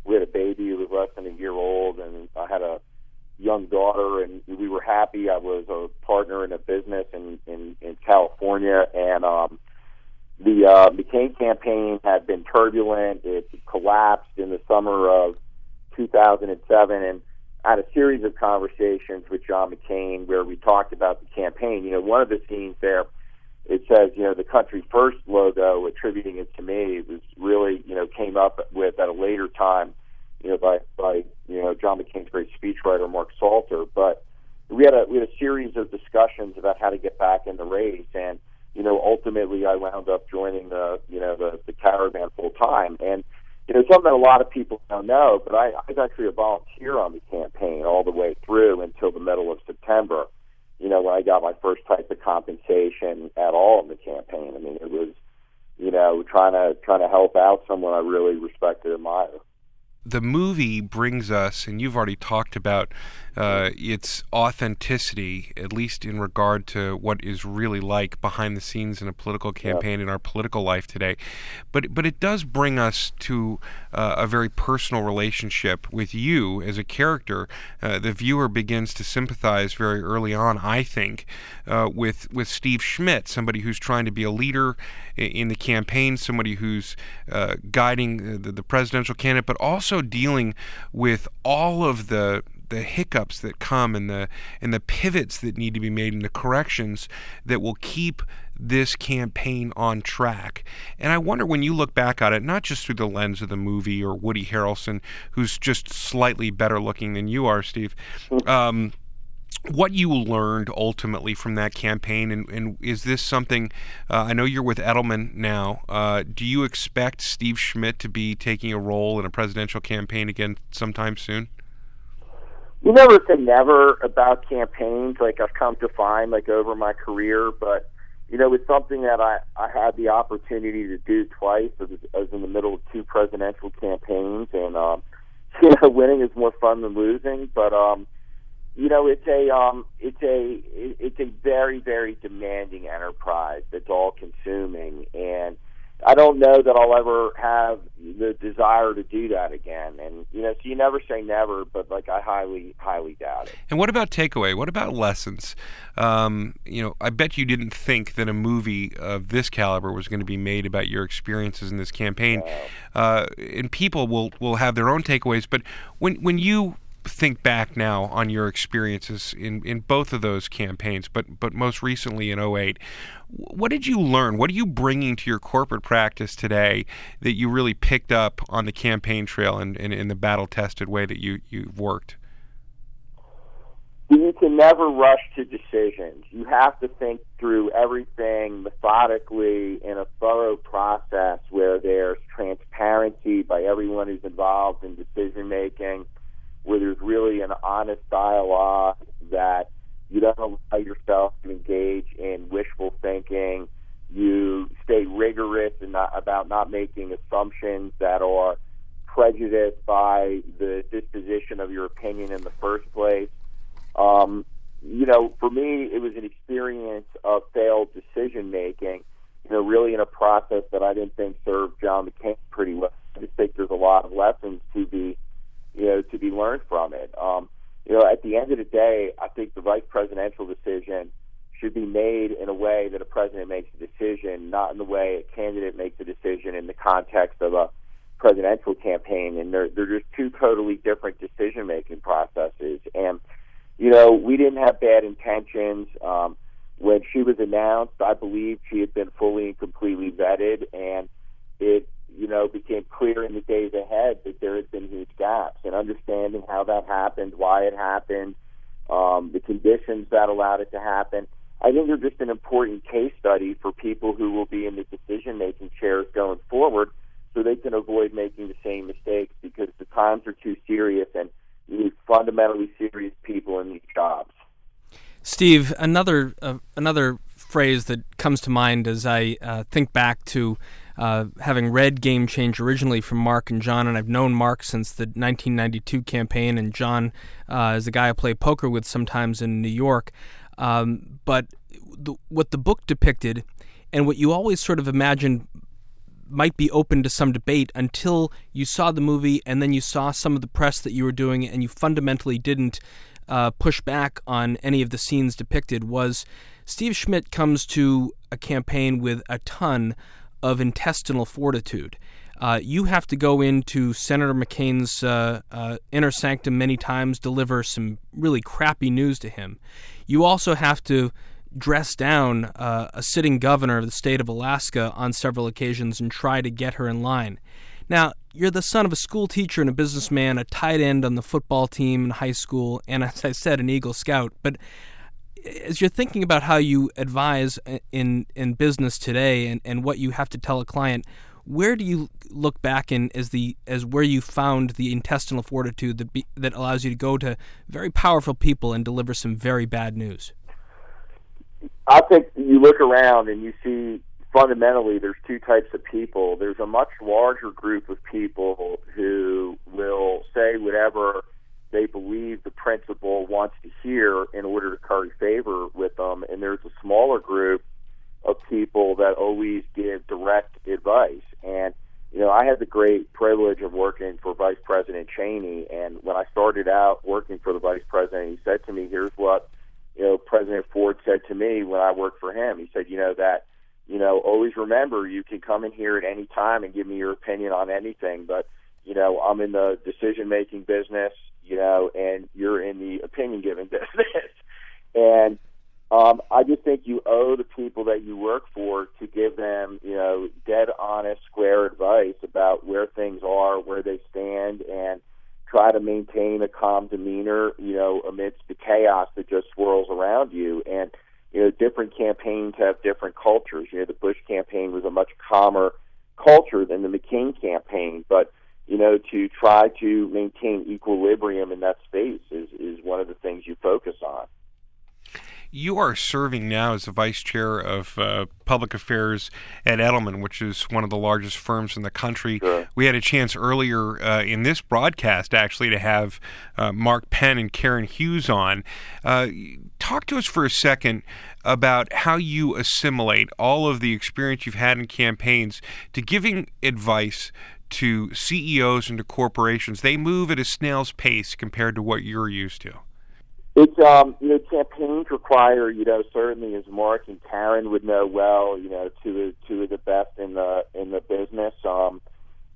we had a baby who was less than a year old, and I had a young daughter, and we were happy. I was a partner in a business in in, in California, and um, the uh, McCain campaign had been turbulent. It collapsed in the summer of 2007, and had a series of conversations with John McCain where we talked about the campaign. You know, one of the scenes there, it says, you know, the country first logo, attributing it to me, was really, you know, came up with at a later time, you know, by by you know John McCain's great speechwriter Mark Salter. But we had a we had a series of discussions about how to get back in the race, and you know, ultimately I wound up joining the you know the the caravan full time and you know, something that a lot of people don't know, but I, I was actually a volunteer on the campaign all the way through until the middle of September. You know, when I got my first type of compensation at all in the campaign. I mean, it was, you know, trying to trying to help out someone I really respected and admire the movie brings us, and you've already talked about uh, its authenticity, at least in regard to what is really like behind the scenes in a political campaign yeah. in our political life today. But but it does bring us to uh, a very personal relationship with you as a character. Uh, the viewer begins to sympathize very early on, I think, uh, with with Steve Schmidt, somebody who's trying to be a leader in the campaign, somebody who's uh, guiding the, the presidential candidate, but also dealing with all of the the hiccups that come and the and the pivots that need to be made and the corrections that will keep this campaign on track. And I wonder when you look back at it, not just through the lens of the movie or Woody Harrelson, who's just slightly better looking than you are, Steve. Um, what you learned ultimately from that campaign, and, and is this something? Uh, I know you're with Edelman now. Uh, do you expect Steve Schmidt to be taking a role in a presidential campaign again sometime soon? You never say never about campaigns, like I've come to find, like over my career. But you know, it's something that I I had the opportunity to do twice. I was, in the middle of two presidential campaigns, and um, you know, winning is more fun than losing. But um, you know, it's a um, it's a it's a very very demanding enterprise that's all consuming, and I don't know that I'll ever have the desire to do that again. And you know, so you never say never, but like I highly, highly doubt it. And what about takeaway? What about lessons? Um, you know, I bet you didn't think that a movie of this caliber was going to be made about your experiences in this campaign. Uh, and people will will have their own takeaways. But when when you think back now on your experiences in, in both of those campaigns, but but most recently in 08, what did you learn? What are you bringing to your corporate practice today that you really picked up on the campaign trail and in the battle tested way that you, you've worked? You can never rush to decisions. You have to think through everything methodically in a thorough process where there's transparency by everyone who's involved in decision making where there's really an honest dialogue that you don't allow yourself to engage in wishful thinking. You stay rigorous and not, about not making assumptions that are prejudiced by the disposition of your opinion in the first place. Um, you know, for me, it was an experience of failed decision making. You know, really in a process that I didn't think served John McCain pretty well. I just think there's a lot of lessons to be you know, to be learned from it. Um, you know, at the end of the day, I think the vice presidential decision should be made in a way that a president makes a decision, not in the way a candidate makes a decision in the context of a presidential campaign. And they're, they're just two totally different decision making processes. And, you know, we didn't have bad intentions. Um, when she was announced, I believe she had been fully and completely vetted, and it you know, became clear in the days ahead that there had been huge gaps and understanding how that happened, why it happened, um, the conditions that allowed it to happen. I think they're just an important case study for people who will be in the decision making chairs going forward so they can avoid making the same mistakes because the times are too serious and you need fundamentally serious people in these jobs. Steve, another uh, another phrase that comes to mind as I uh, think back to uh, having read Game Change originally from Mark and John, and I've known Mark since the 1992 campaign, and John uh, is a guy I play poker with sometimes in New York. Um, but the, what the book depicted and what you always sort of imagined might be open to some debate until you saw the movie and then you saw some of the press that you were doing and you fundamentally didn't uh, push back on any of the scenes depicted was Steve Schmidt comes to a campaign with a ton of intestinal fortitude. Uh, you have to go into Senator McCain's uh, uh, inner sanctum many times, deliver some really crappy news to him. You also have to dress down uh, a sitting governor of the state of Alaska on several occasions and try to get her in line. Now, you're the son of a school teacher and a businessman, a tight end on the football team in high school, and as I said, an Eagle Scout. But as you're thinking about how you advise in in business today and, and what you have to tell a client, where do you look back in as the as where you found the intestinal fortitude that be, that allows you to go to very powerful people and deliver some very bad news? I think you look around and you see fundamentally there's two types of people. There's a much larger group of people who will say whatever they believe the principal wants to hear in order to curry favor with them, and there's a smaller group of people that always give direct advice. And you know, I had the great privilege of working for Vice President Cheney, and when I started out working for the Vice President, he said to me, "Here's what." you know, President Ford said to me when I worked for him. He said, you know, that, you know, always remember you can come in here at any time and give me your opinion on anything, but, you know, I'm in the decision making business, you know, and you're in the opinion giving business. and um, I just think you owe the people that you work for to give them, you know, dead honest, square advice about where things are, where they stand, and try to maintain a calm demeanor, you know, amidst the chaos that just swirls around you. And, you know, different campaigns have different cultures. You know, the Bush campaign was a much calmer culture than the McCain campaign, but you know, to try to maintain equilibrium in that space is, is one of the things you focus on. You are serving now as the vice chair of uh, public affairs at Edelman, which is one of the largest firms in the country. Sure. We had a chance earlier uh, in this broadcast actually to have uh, Mark Penn and Karen Hughes on. Uh, talk to us for a second about how you assimilate all of the experience you've had in campaigns to giving advice to CEOs and to corporations. They move at a snail's pace compared to what you're used to. It's um, you know, campaigns require, you know, certainly as Mark and Karen would know well, you know, two of two of the best in the in the business, um,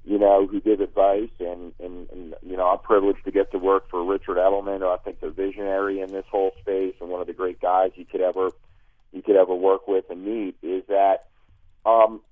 you know, who give advice and, and, and you know, I'm privileged to get to work for Richard Edelman, who I think the visionary in this whole space and one of the great guys you could ever you could ever work with and meet, is that um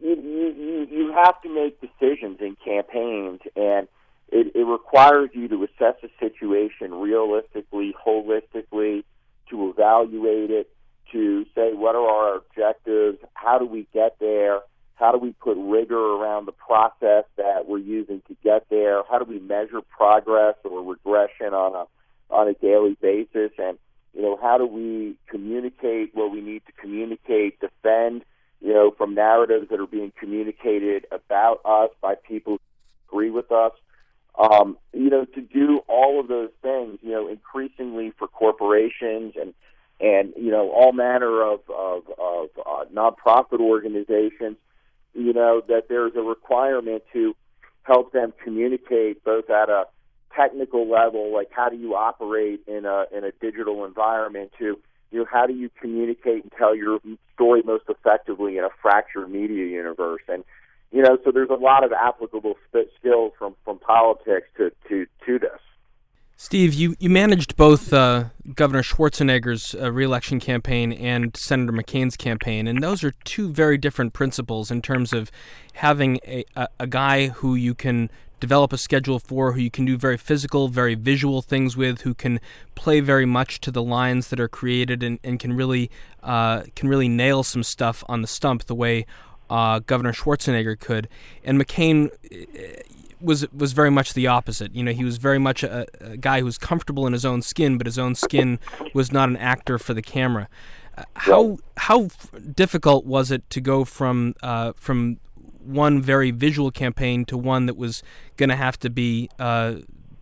you you you have to make decisions in campaigns and it, it requires you to assess a situation realistically, holistically, to evaluate it, to say what are our objectives, how do we get there, how do we put rigor around the process that we're using to get there, how do we measure progress or regression on a on a daily basis, and you know how do we communicate what we need to communicate, defend you know from narratives that are being communicated about us by people who agree with us. Um, you know, to do all of those things, you know, increasingly for corporations and and you know all manner of of, of uh, nonprofit organizations, you know, that there's a requirement to help them communicate both at a technical level, like how do you operate in a in a digital environment, to you know how do you communicate and tell your story most effectively in a fractured media universe, and you know, so there's a lot of applicable skills from, from politics to, to, to this. Steve, you, you managed both uh, Governor Schwarzenegger's uh, reelection campaign and Senator McCain's campaign, and those are two very different principles in terms of having a, a, a guy who you can develop a schedule for, who you can do very physical, very visual things with, who can play very much to the lines that are created and, and can really uh, can really nail some stuff on the stump the way uh, Governor Schwarzenegger could, and McCain uh, was was very much the opposite. You know, he was very much a, a, guy who was comfortable in his own skin, but his own skin was not an actor for the camera. Uh, how how difficult was it to go from uh, from one very visual campaign to one that was going to have to be uh,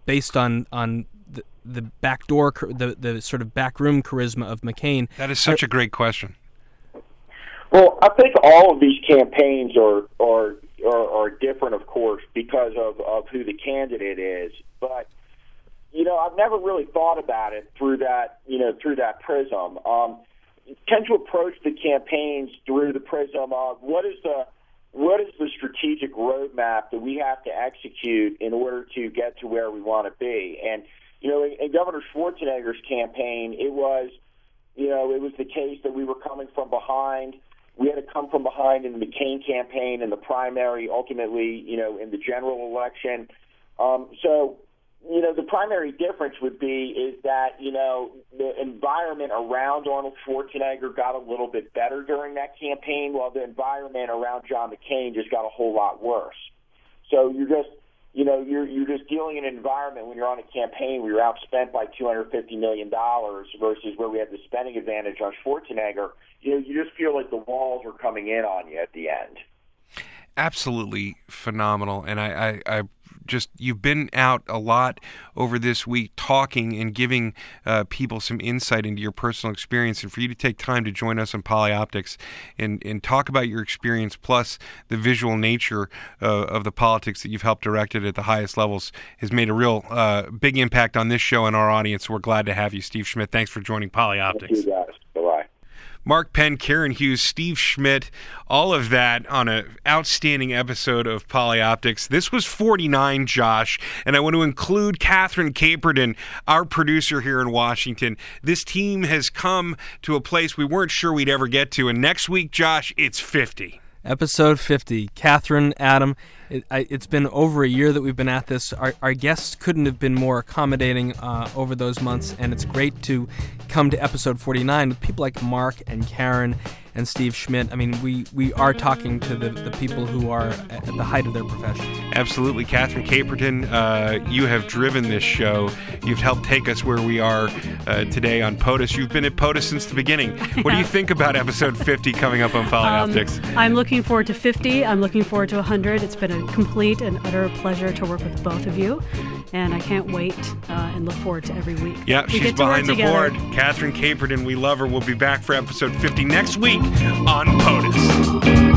based on on the, the backdoor, the the sort of backroom charisma of McCain. That is such a great question. Well, I think all of these campaigns are are are, are different, of course, because of of who the candidate is. But you know, I've never really thought about it through that you know through that prism. Um, tend to approach the campaigns through the prism of what is the what is the strategic roadmap that we have to execute in order to get to where we want to be? And you know, in, in Governor Schwarzenegger's campaign, it was you know it was the case that we were coming from behind we had to come from behind in the McCain campaign and the primary, ultimately, you know, in the general election. Um, so, you know, the primary difference would be is that, you know, the environment around Arnold Schwarzenegger got a little bit better during that campaign, while the environment around John McCain just got a whole lot worse. So you're just, you know, you're you're just dealing in an environment when you're on a campaign where you're outspent by 250 million dollars versus where we had the spending advantage on Schwarzenegger you know, you just feel like the walls are coming in on you at the end. Absolutely phenomenal, and I, I, I just you've been out a lot over this week talking and giving uh, people some insight into your personal experience and for you to take time to join us on polyoptics and, and talk about your experience plus the visual nature uh, of the politics that you've helped direct it at the highest levels has made a real uh, big impact on this show and our audience. We're glad to have you steve schmidt. Thanks for joining polyoptics. Thank you guys. Mark Penn, Karen Hughes, Steve Schmidt, all of that on an outstanding episode of Polyoptics. This was 49, Josh, and I want to include Catherine Caperton, our producer here in Washington. This team has come to a place we weren't sure we'd ever get to, and next week, Josh, it's 50. Episode 50. Catherine, Adam, it, has been over a year that we've been at this. Our, our guests couldn't have been more accommodating uh, over those months, and it's great to come to episode 49 with people like Mark and Karen and Steve Schmidt. I mean, we, we are talking to the, the people who are at the height of their professions. Absolutely. Catherine Caperton, uh, you have driven this show. You've helped take us where we are uh, today on POTUS. You've been at POTUS since the beginning. What do you think about episode 50 coming up on Polyoptics? Um, I'm looking forward to 50. I'm looking forward to 100. It's been a complete and utter pleasure to work with both of you. And I can't wait uh, and look forward to every week. Yeah, we she's behind the together. board. Catherine Caperton, we love her. We'll be back for episode 50 next week on POTUS.